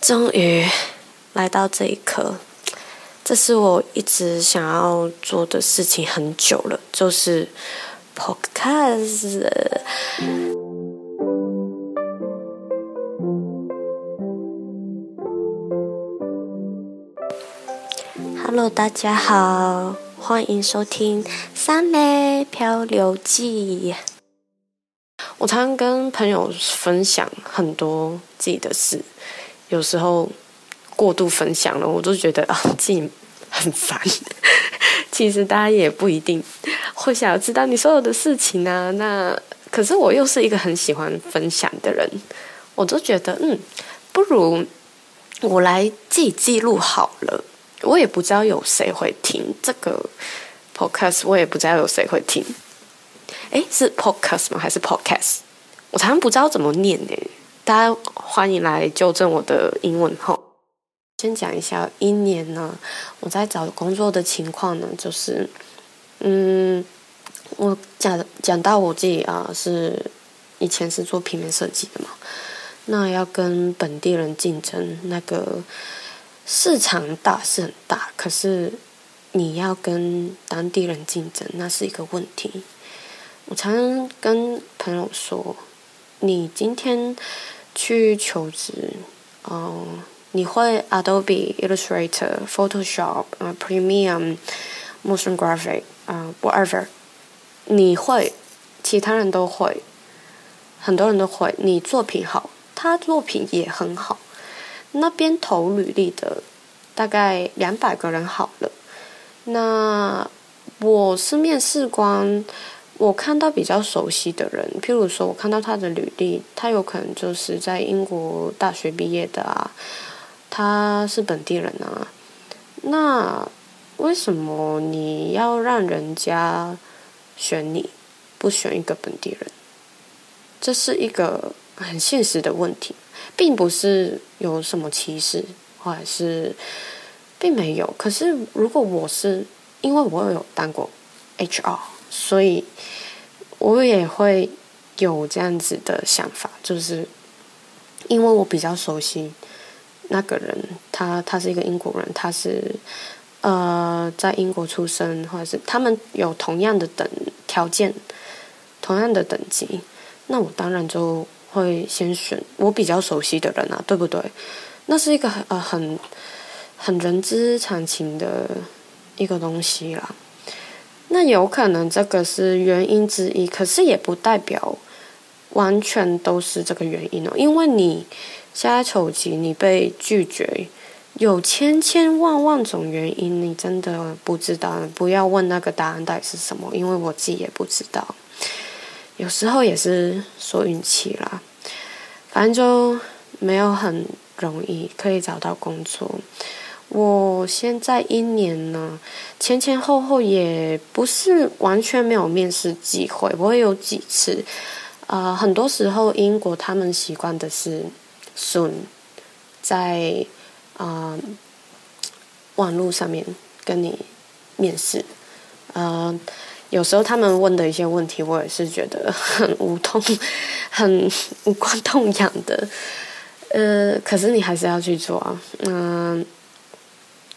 终于来到这一刻，这是我一直想要做的事情很久了，就是 podcast。Hello，大家好，欢迎收听《三妹漂流记》。我常常跟朋友分享很多自己的事。有时候过度分享了，我都觉得啊自己很烦。其实大家也不一定会想要知道你所有的事情啊。那可是我又是一个很喜欢分享的人，我都觉得嗯，不如我来自己记录好了。我也不知道有谁会听这个 podcast，我也不知道有谁会听。诶，是 podcast 吗？还是 podcast？我常常不知道怎么念呢。大家欢迎来纠正我的英文哈。先讲一下一年呢，我在找工作的情况呢，就是，嗯，我讲讲到我自己啊，是以前是做平面设计的嘛，那要跟本地人竞争，那个市场大是很大，可是你要跟当地人竞争，那是一个问题。我常常跟朋友说，你今天。去求职，嗯，你会 Adobe Illustrator、Photoshop、啊 Premium、Motion Graphic 啊 whatever，你会，其他人都会，很多人都会。你作品好，他作品也很好。那边投履历的大概两百个人好了，那我是面试官。我看到比较熟悉的人，譬如说，我看到他的履历，他有可能就是在英国大学毕业的啊，他是本地人啊。那为什么你要让人家选你，不选一个本地人？这是一个很现实的问题，并不是有什么歧视，或者是并没有。可是如果我是，因为我有当过 HR。所以，我也会有这样子的想法，就是因为我比较熟悉那个人，他他是一个英国人，他是呃在英国出生，或者是他们有同样的等条件、同样的等级，那我当然就会先选我比较熟悉的人啊，对不对？那是一个很呃很很人之常情的一个东西啦。那有可能这个是原因之一，可是也不代表完全都是这个原因哦。因为你现在手机你被拒绝，有千千万万种原因，你真的不知道。不要问那个答案到底是什么，因为我自己也不知道。有时候也是说运气啦，反正就没有很容易可以找到工作。我现在一年呢，前前后后也不是完全没有面试机会，我也有几次。啊，很多时候英国他们习惯的是，soon，在啊网络上面跟你面试。呃，有时候他们问的一些问题，我也是觉得很无痛、很无关痛痒的。呃，可是你还是要去做啊，嗯。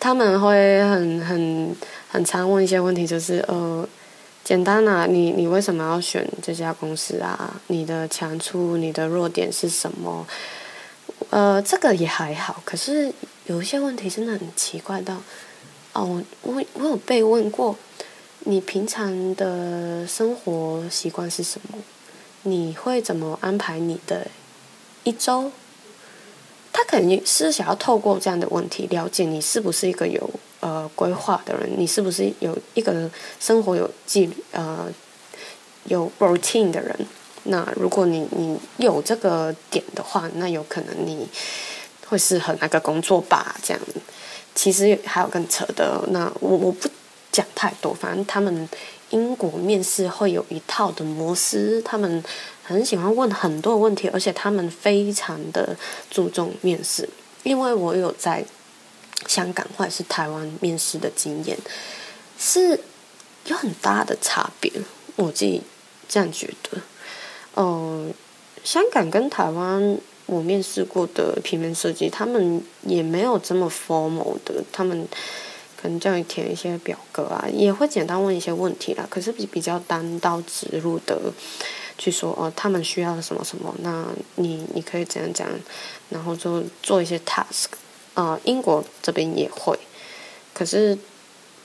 他们会很很很常问一些问题，就是呃，简单啊，你你为什么要选这家公司啊？你的强处、你的弱点是什么？呃，这个也还好，可是有一些问题真的很奇怪到，哦，我我有被问过，你平常的生活习惯是什么？你会怎么安排你的一周？他肯定是想要透过这样的问题了解你是不是一个有呃规划的人，你是不是有一个生活有纪律呃有 routine 的人。那如果你你有这个点的话，那有可能你会适合那个工作吧？这样其实还有更扯的，那我我不讲太多，反正他们英国面试会有一套的模式，他们。很喜欢问很多问题，而且他们非常的注重面试，因为我有在香港或者是台湾面试的经验，是有很大的差别。我自己这样觉得。嗯，香港跟台湾我面试过的平面设计，他们也没有这么 formal 的，他们可能叫你填一些表格啊，也会简单问一些问题啦。可是比比较单刀直入的去说哦，他们需要什么什么，那你你可以怎样讲，然后就做一些 task 啊。英国这边也会，可是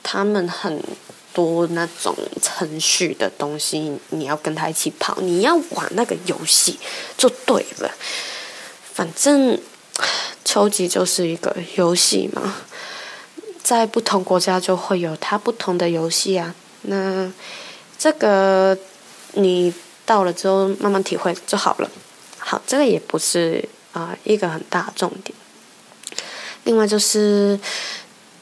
他们很。多那种程序的东西，你要跟他一起跑，你要玩那个游戏就对了。反正秋季就是一个游戏嘛，在不同国家就会有它不同的游戏啊。那这个你到了之后慢慢体会就好了。好，这个也不是啊一个很大重点。另外就是。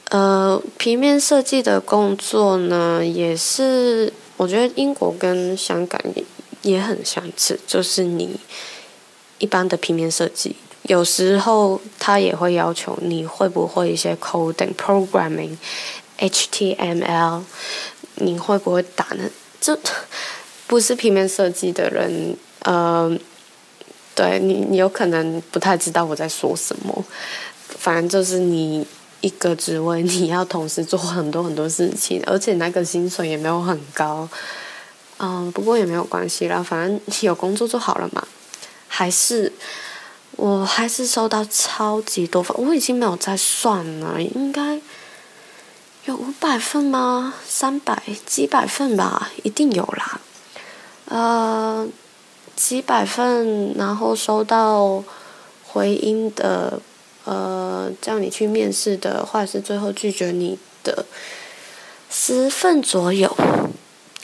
呃，平面设计的工作呢，也是我觉得英国跟香港也也很相似，就是你一般的平面设计，有时候他也会要求你会不会一些 coding programming HTML，你会不会打呢？这不是平面设计的人，呃，对你，你有可能不太知道我在说什么，反正就是你。一个职位，你要同时做很多很多事情，而且那个薪水也没有很高，嗯，不过也没有关系啦，反正有工作就好了嘛。还是，我还是收到超级多份，我已经没有在算了，应该有五百份吗？三百几百份吧，一定有啦。呃，几百份，然后收到回音的。呃，叫你去面试的，或者是最后拒绝你的十份左右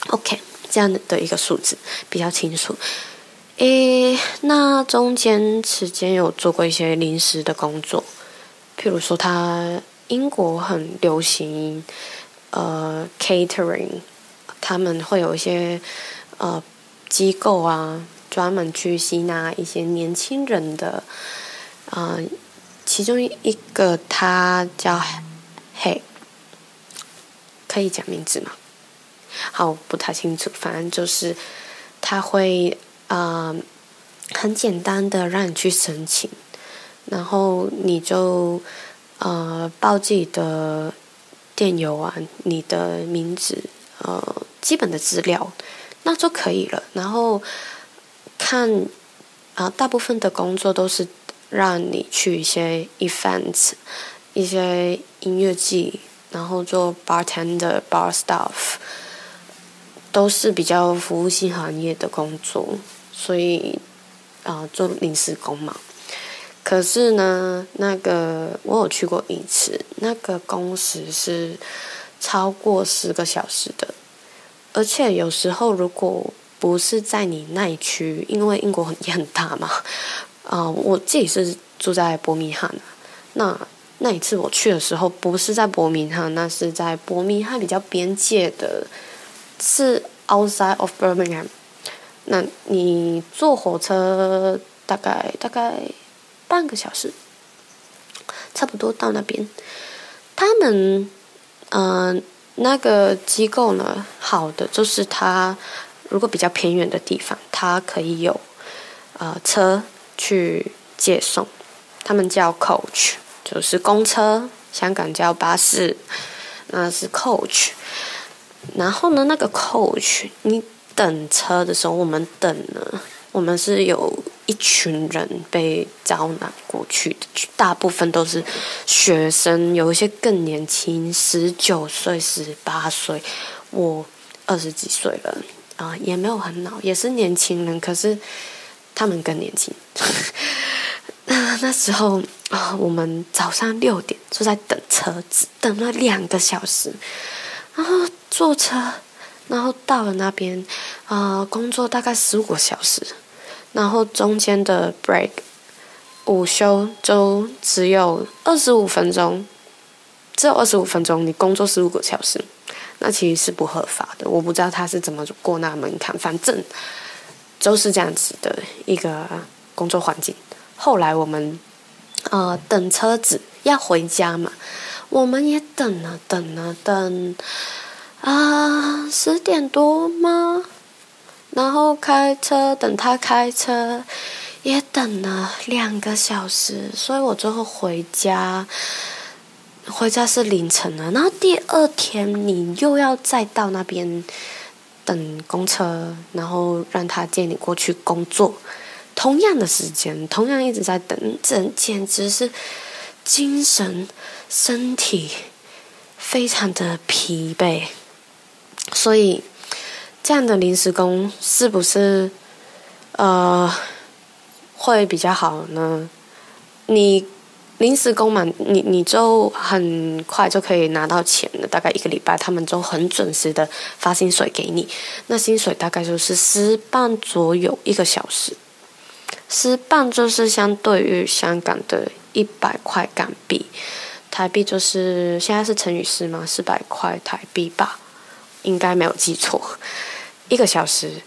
，OK，这样的一个数字比较清楚。诶，那中间时间有做过一些临时的工作，譬如说，他英国很流行呃 catering，他们会有一些呃机构啊，专门去吸纳一些年轻人的啊。其中一个他叫嘿，可以讲名字吗？好，不太清楚。反正就是他会啊，很简单的让你去申请，然后你就呃报自己的电邮啊，你的名字呃基本的资料，那就可以了。然后看啊，大部分的工作都是。让你去一些 events，一些音乐季，然后做 bartender、bar staff，都是比较服务性行业的工作，所以啊，做临时工嘛。可是呢，那个我有去过一次，那个工时是超过十个小时的，而且有时候如果不是在你那一区，因为英国很也很大嘛。啊，我自己是住在伯明翰那那一次我去的时候，不是在伯明翰，那是在伯明翰比较边界的，是 outside of Birmingham。那你坐火车大概大概半个小时，差不多到那边。他们嗯，那个机构呢，好的就是它如果比较偏远的地方，它可以有呃车。去接送，他们叫 coach，就是公车，香港叫巴士，那是 coach。然后呢，那个 coach，你等车的时候，我们等了，我们是有一群人被招揽过去的，大部分都是学生，有一些更年轻，十九岁、十八岁，我二十几岁了啊，也没有很老，也是年轻人，可是。他们更年轻。那 那时候啊，我们早上六点就在等车子，等了两个小时，然后坐车，然后到了那边啊，工作大概十五个小时，然后中间的 break 午休就只有二十五分钟，只有二十五分钟，你工作十五个小时，那其实是不合法的。我不知道他是怎么过那门槛，反正。都是这样子的一个工作环境。后来我们呃等车子要回家嘛，我们也等了等了等啊十点多吗？然后开车等他开车，也等了两个小时，所以我最后回家，回家是凌晨了。然后第二天你又要再到那边等公车，然后让他接你过去工作，同样的时间，同样一直在等，这简直是精神、身体非常的疲惫。所以这样的临时工是不是呃？会比较好呢。你临时工嘛，你你就很快就可以拿到钱了，大概一个礼拜，他们就很准时的发薪水给你。那薪水大概就是十磅左右一个小时，十磅就是相对于香港的一百块港币，台币就是现在是乘以四嘛，四百块台币吧，应该没有记错，一个小时。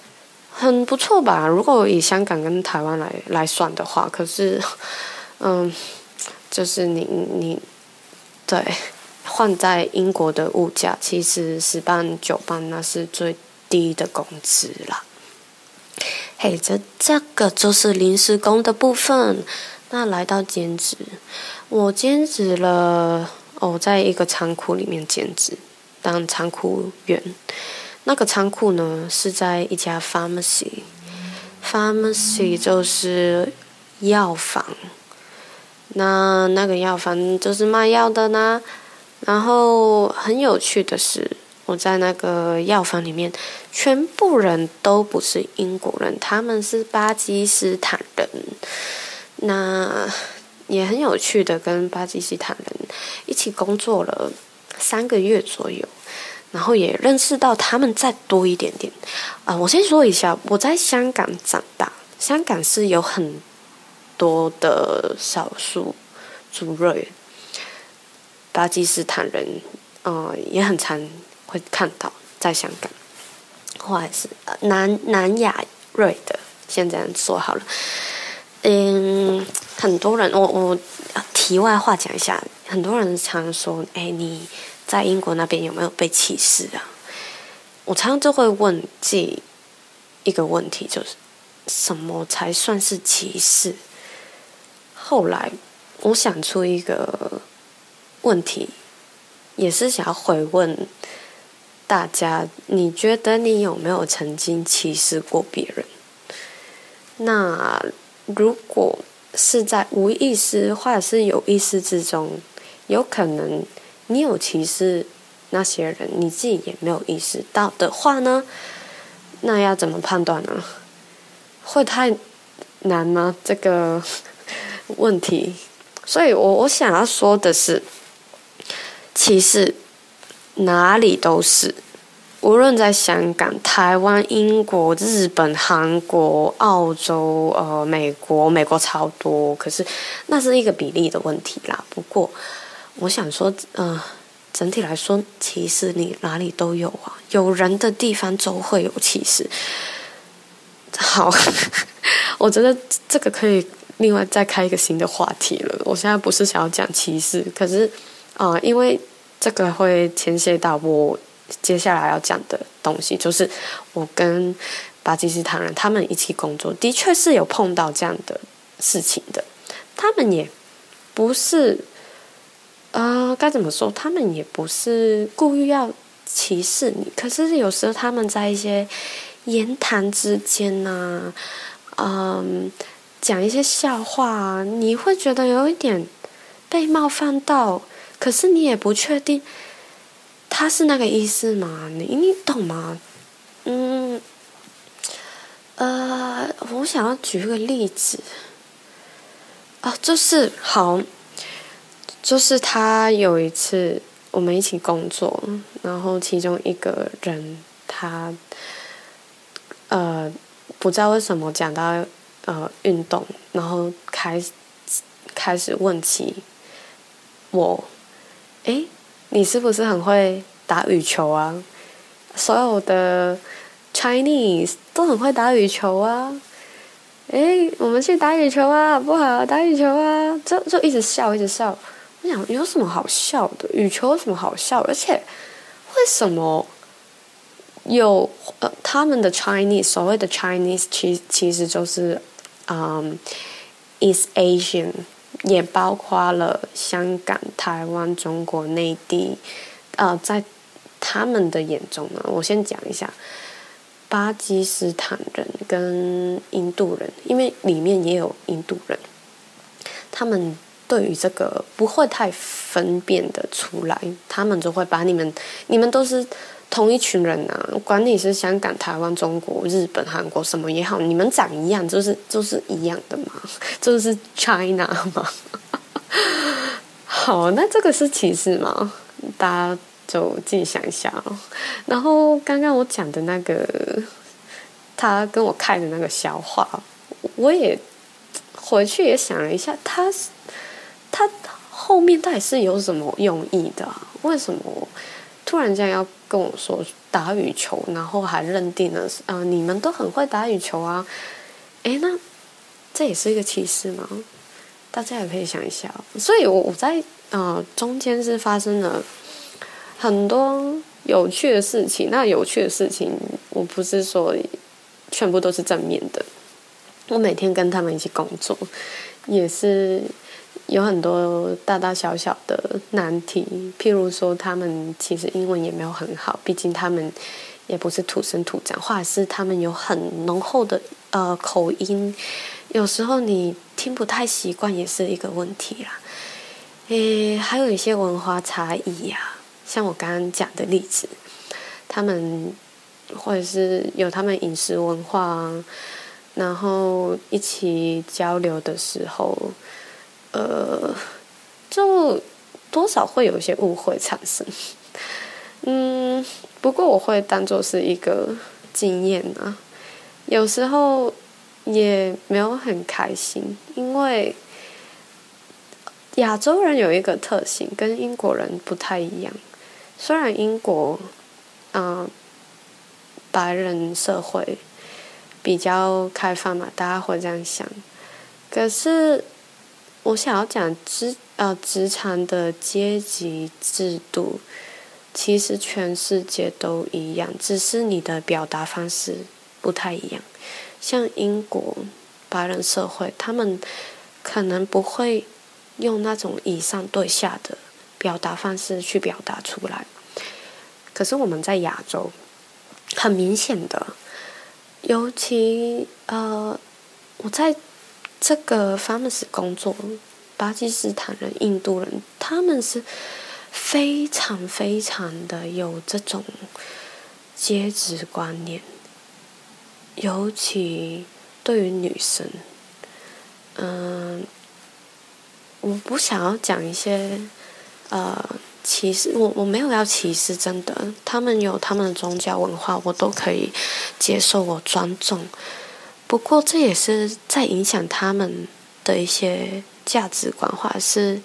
很不错吧？如果以香港跟台湾来来算的话，可是，嗯，就是你你对换在英国的物价，其实十磅九磅那是最低的工资啦。嘿，这这个就是临时工的部分。那来到兼职，我兼职了哦，在一个仓库里面兼职当仓库员。那个仓库呢是在一家 pharmacy，pharmacy 就是药房。那那个药房就是卖药的呢。然后很有趣的是，我在那个药房里面，全部人都不是英国人，他们是巴基斯坦人。那也很有趣的，跟巴基斯坦人一起工作了三个月左右。然后也认识到他们再多一点点，啊，我先说一下，我在香港长大，香港是有很多的少数族裔，巴基斯坦人，嗯，也很常会看到在香港，或者是南南亚裔的，先这样说好了，嗯，很多人，我我题外话讲一下，很多人常说，哎，你。在英国那边有没有被歧视啊？我常常就会问自己一个问题，就是什么才算是歧视？后来我想出一个问题，也是想要回问大家：你觉得你有没有曾经歧视过别人？那如果是在无意识或者是有意识之中，有可能。你有歧视那些人，你自己也没有意识到的话呢？那要怎么判断呢？会太难吗？这个 问题，所以我我想要说的是，歧视哪里都是，无论在香港、台湾、英国、日本、韩国、澳洲、呃、美国，美国超多，可是那是一个比例的问题啦。不过。我想说，嗯，整体来说，其实你哪里都有啊，有人的地方就会有歧视。好，我觉得这个可以另外再开一个新的话题了。我现在不是想要讲歧视，可是啊，因为这个会牵涉到我接下来要讲的东西，就是我跟巴基斯坦人他们一起工作，的确是有碰到这样的事情的。他们也不是。呃，该怎么说？他们也不是故意要歧视你，可是有时候他们在一些言谈之间呢，嗯，讲一些笑话，你会觉得有一点被冒犯到，可是你也不确定他是那个意思吗？你你懂吗？嗯，呃，我想要举个例子啊，就是好。就是他有一次我们一起工作，然后其中一个人他呃不知道为什么讲到呃运动，然后开始开始问起我，诶，你是不是很会打羽球啊？所有的 Chinese 都很会打羽球啊！诶，我们去打羽球啊，好不好？打羽球啊，就就一直笑，一直笑。有什么好笑的？羽球有什么好笑？而且为什么有呃他们的 Chinese 所谓的 Chinese 其其实就是嗯，East Asian，也包括了香港、台湾、中国内地，呃，在他们的眼中呢，我先讲一下巴基斯坦人跟印度人，因为里面也有印度人，他们对于这个不会太分辨的出来，他们就会把你们，你们都是。同一群人啊，管你是香港、台湾、中国、日本、韩国什么也好，你们长一样，就是就是一样的嘛，就是 China 嘛。好，那这个是歧视吗？大家就自己想一下哦。然后刚刚我讲的那个，他跟我开的那个笑话，我也回去也想了一下，他他后面到底是有什么用意的？为什么？突然间要跟我说打羽球，然后还认定了啊，你们都很会打羽球啊，诶，那这也是一个歧视吗？大家也可以想一下。所以，我我在呃中间是发生了很多有趣的事情。那有趣的事情，我不是说全部都是正面的。我每天跟他们一起工作，也是。有很多大大小小的难题，譬如说，他们其实英文也没有很好，毕竟他们也不是土生土长，或者是他们有很浓厚的呃口音，有时候你听不太习惯，也是一个问题啦。诶，还有一些文化差异呀，像我刚刚讲的例子，他们或者是有他们饮食文化，然后一起交流的时候。呃，就多少会有一些误会产生，嗯，不过我会当做是一个经验啊。有时候也没有很开心，因为亚洲人有一个特性跟英国人不太一样。虽然英国，嗯，白人社会比较开放嘛，大家会这样想，可是。我想要讲职呃职场的阶级制度，其实全世界都一样，只是你的表达方式不太一样。像英国白人社会，他们可能不会用那种以上对下的表达方式去表达出来。可是我们在亚洲，很明显的，尤其呃我在。这个 farmers 工作，巴基斯坦人、印度人，他们是非常非常的有这种阶级观念，尤其对于女生，嗯，我不想要讲一些呃歧视，我我没有要歧视，真的，他们有他们的宗教文化，我都可以接受，我尊重。不过，这也是在影响他们的一些价值观，或者是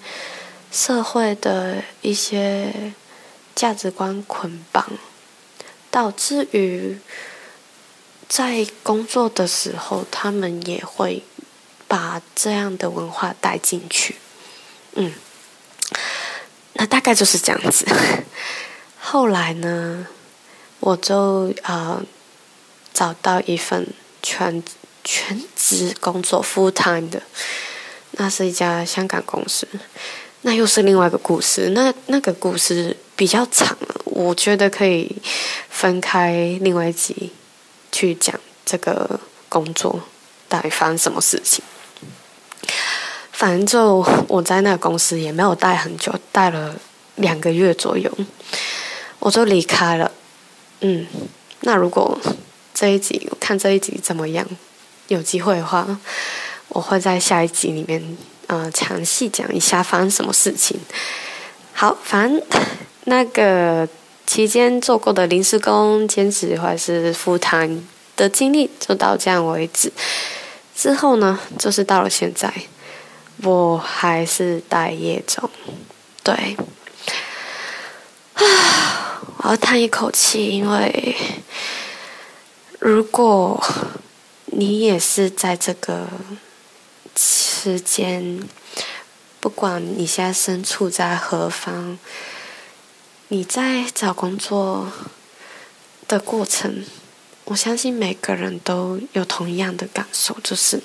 社会的一些价值观捆绑，导致于在工作的时候，他们也会把这样的文化带进去。嗯，那大概就是这样子。后来呢，我就啊找到一份。全全职工作 full time 的，那是一家香港公司，那又是另外一个故事。那那个故事比较长了，我觉得可以分开另外一集去讲这个工作到底发生什么事情。反正就我在那个公司也没有待很久，待了两个月左右，我就离开了。嗯，那如果。这一集看这一集怎么样？有机会的话，我会在下一集里面呃详细讲一下发生什么事情。好，反正那个期间做过的临时工、兼职或者是副摊的经历就到这样为止。之后呢，就是到了现在，我还是待业中。对，啊，我要叹一口气，因为。如果你也是在这个时间，不管你现在身处在何方，你在找工作的过程，我相信每个人都有同样的感受，就是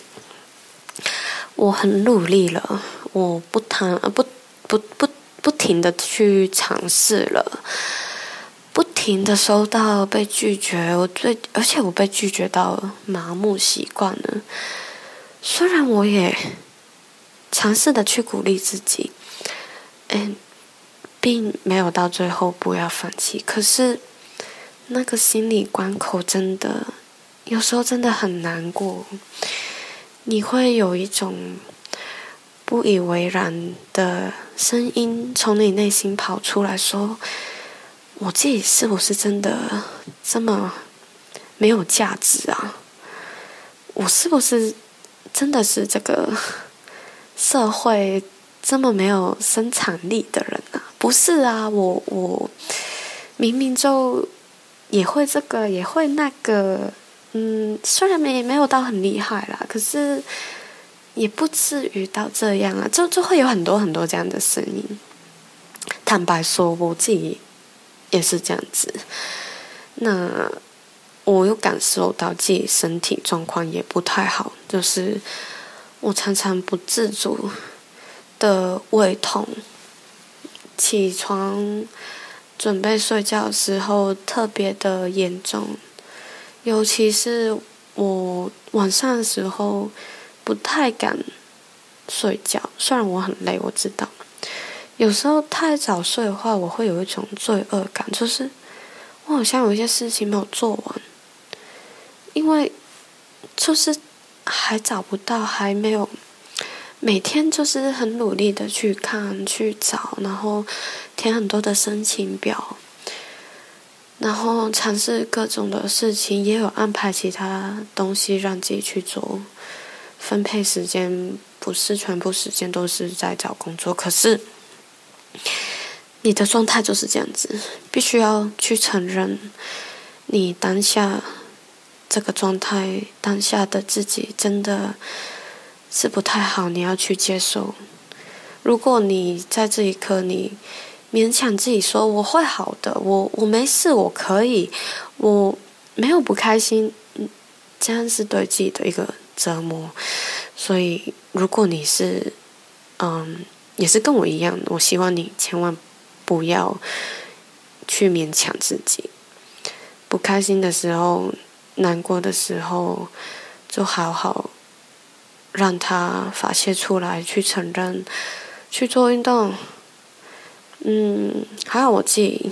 我很努力了，我不谈不不不不停的去尝试了，停的收到被拒绝，我最而且我被拒绝到麻木习惯了。虽然我也尝试的去鼓励自己，嗯，并没有到最后不要放弃，可是那个心理关口真的有时候真的很难过。你会有一种不以为然的声音从你内心跑出来说：“我自己是不是真的这么没有价值啊？我是不是真的是这个社会这么没有生产力的人啊？不是啊，我我明明就也会这个，也会那个。”嗯，虽然没没有到很厉害啦，可是也不至于到这样啊，就就会有很多很多这样的声音。坦白说，我自己也是这样子。那我又感受到自己身体状况也不太好，就是我常常不自主的胃痛，起床准备睡觉的时候特别的严重。尤其是我晚上的时候不太敢睡觉，虽然我很累，我知道。有时候太早睡的话，我会有一种罪恶感，就是我好像有一些事情没有做完，因为就是还找不到，还没有每天就是很努力的去看、去找，然后填很多的申请表。然后尝试各种的事情，也有安排其他东西让自己去做，分配时间不是全部时间都是在找工作。可是你的状态就是这样子，必须要去承认你当下这个状态，当下的自己真的是不太好，你要去接受。如果你在这一刻你。勉强自己说我会好的，我我没事，我可以，我没有不开心，这样是对自己的一个折磨。所以，如果你是，嗯，也是跟我一样，我希望你千万不要去勉强自己。不开心的时候，难过的时候，就好好让它发泄出来，去承认，去做运动。嗯，还有我自己，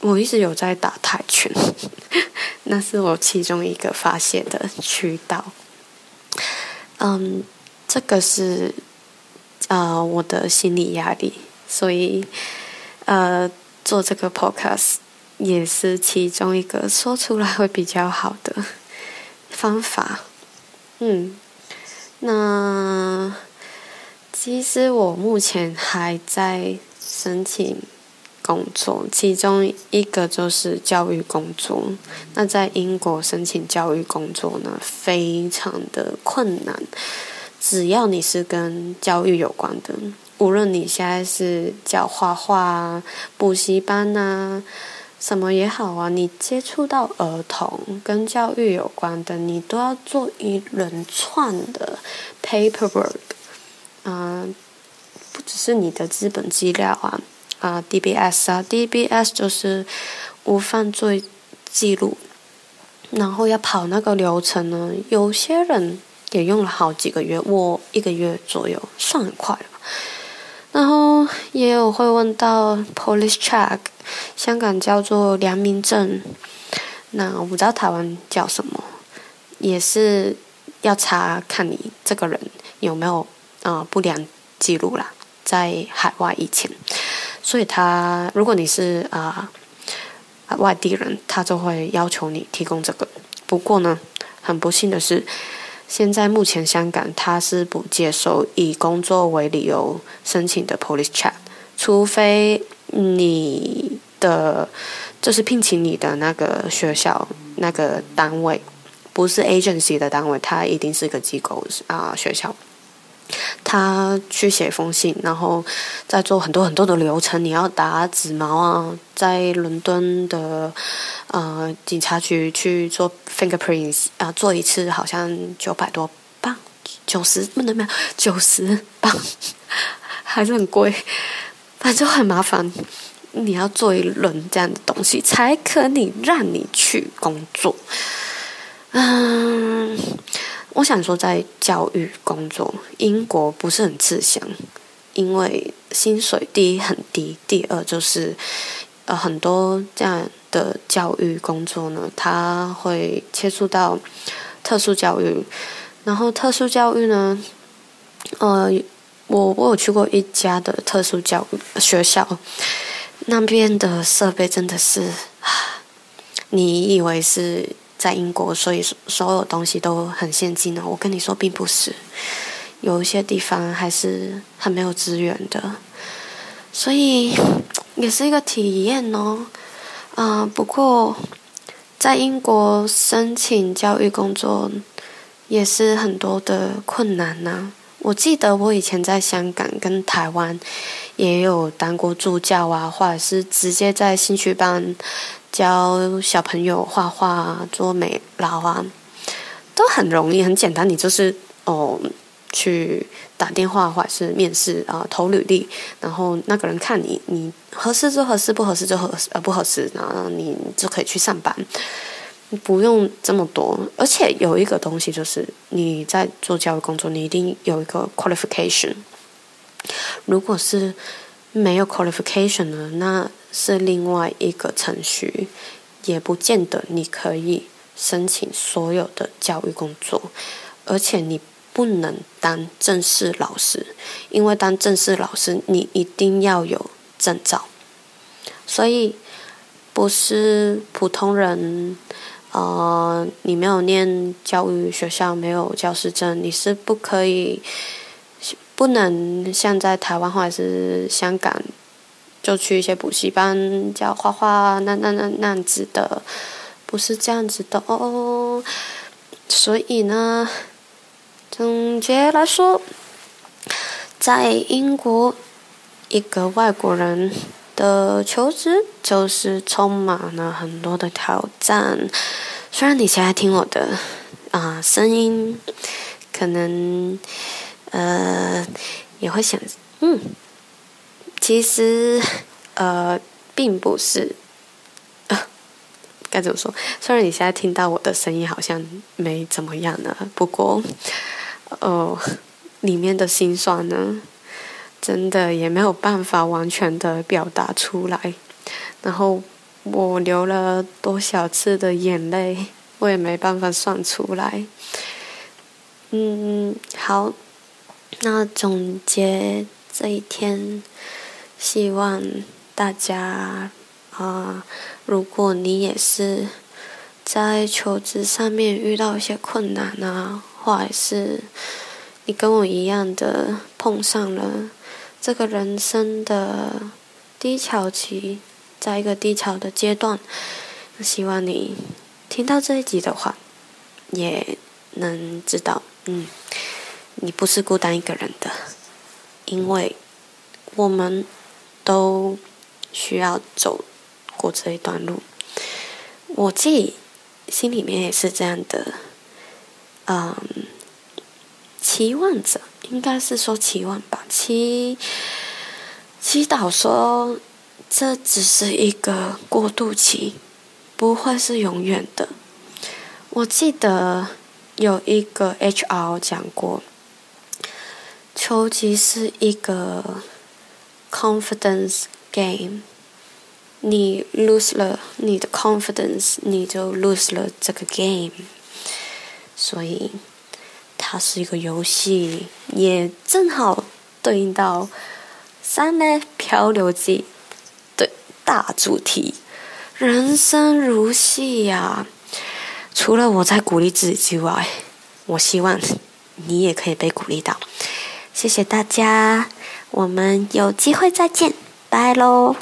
我一直有在打泰拳，那是我其中一个发泄的渠道。嗯，这个是呃我的心理压力，所以呃做这个 podcast 也是其中一个说出来会比较好的方法。嗯，那其实我目前还在。申请工作，其中一个就是教育工作。那在英国申请教育工作呢，非常的困难。只要你是跟教育有关的，无论你现在是教画画啊、补习班啊，什么也好啊，你接触到儿童跟教育有关的，你都要做一连串的 paperwork，嗯。不只是你的资本资料啊，啊，DBS 啊，DBS 就是无犯罪记录，然后要跑那个流程呢，有些人也用了好几个月，我一个月左右，算很快了。然后也有会问到 police check，香港叫做良民证，那我不知道台湾叫什么，也是要查看你这个人有没有啊不良记录啦。在海外以前，所以他如果你是啊外地人，他就会要求你提供这个。不过呢，很不幸的是，现在目前香港他是不接受以工作为理由申请的 police chat，除非你的就是聘请你的那个学校那个单位不是 agency 的单位，它一定是个机构啊学校。他去写一封信，然后再做很多很多的流程。你要打指毛啊，在伦敦的呃警察局去做 fingerprints 啊，做一次好像九百多镑九十不能没有九十磅，还是很贵，反正很麻烦。你要做一轮这样的东西，才可以让你去工作。嗯，我想说，在教育工作，英国不是很吃香，因为薪水第一很低，第二就是呃很多这样的教育工作呢，它会切触到特殊教育，然后特殊教育呢，呃，我我有去过一家的特殊教育学校。那边的设备真的是，你以为是在英国，所以所有东西都很先进呢？我跟你说，并不是，有一些地方还是很没有资源的，所以也是一个体验哦。啊，不过在英国申请教育工作也是很多的困难呐。我记得我以前在香港跟台湾也有当过助教啊，或者是直接在兴趣班教小朋友画画、做美劳啊，都很容易、很简单。你就是哦，去打电话或者是面试啊，投履历，然后那个人看你，你合适就合适，不合适就合适，呃不合适，然后你就可以去上班。不用这么多，而且有一个东西就是你在做教育工作，你一定有一个 qualification。如果是没有 qualification 的，那是另外一个程序，也不见得你可以申请所有的教育工作，而且你不能当正式老师，因为当正式老师你一定要有证照，所以不是普通人。呃，你没有念教育学校，没有教师证，你是不可以，不能像在台湾或者是香港，就去一些补习班教画画，那那那那样子的，不是这样子的哦。所以呢，总结来说，在英国，一个外国人的求职就是充满了很多的挑战。虽然你现在听我的啊声音，可能呃也会想，嗯，其实呃并不是，该怎么说？虽然你现在听到我的声音好像没怎么样呢，不过哦里面的心酸呢，真的也没有办法完全的表达出来，然后。我流了多少次的眼泪，我也没办法算出来。嗯，好，那总结这一天，希望大家啊，如果你也是在求职上面遇到一些困难啊，或者是你跟我一样的碰上了这个人生的低潮期。在一个低潮的阶段，希望你听到这一集的话，也能知道，嗯，你不是孤单一个人的，因为我们都需要走过这一段路。我自己心里面也是这样的，嗯，期望着，应该是说期望吧，祈祈祷说。这只是一个过渡期，不会是永远的。我记得有一个 HR 讲过，求职是一个 confidence game。你 lose 了你的 confidence，你就 lose 了这个 game。所以它是一个游戏，也正好对应到《三呢漂流记》。的大主题，人生如戏呀！除了我在鼓励自己之外，我希望你也可以被鼓励到。谢谢大家，我们有机会再见，拜喽！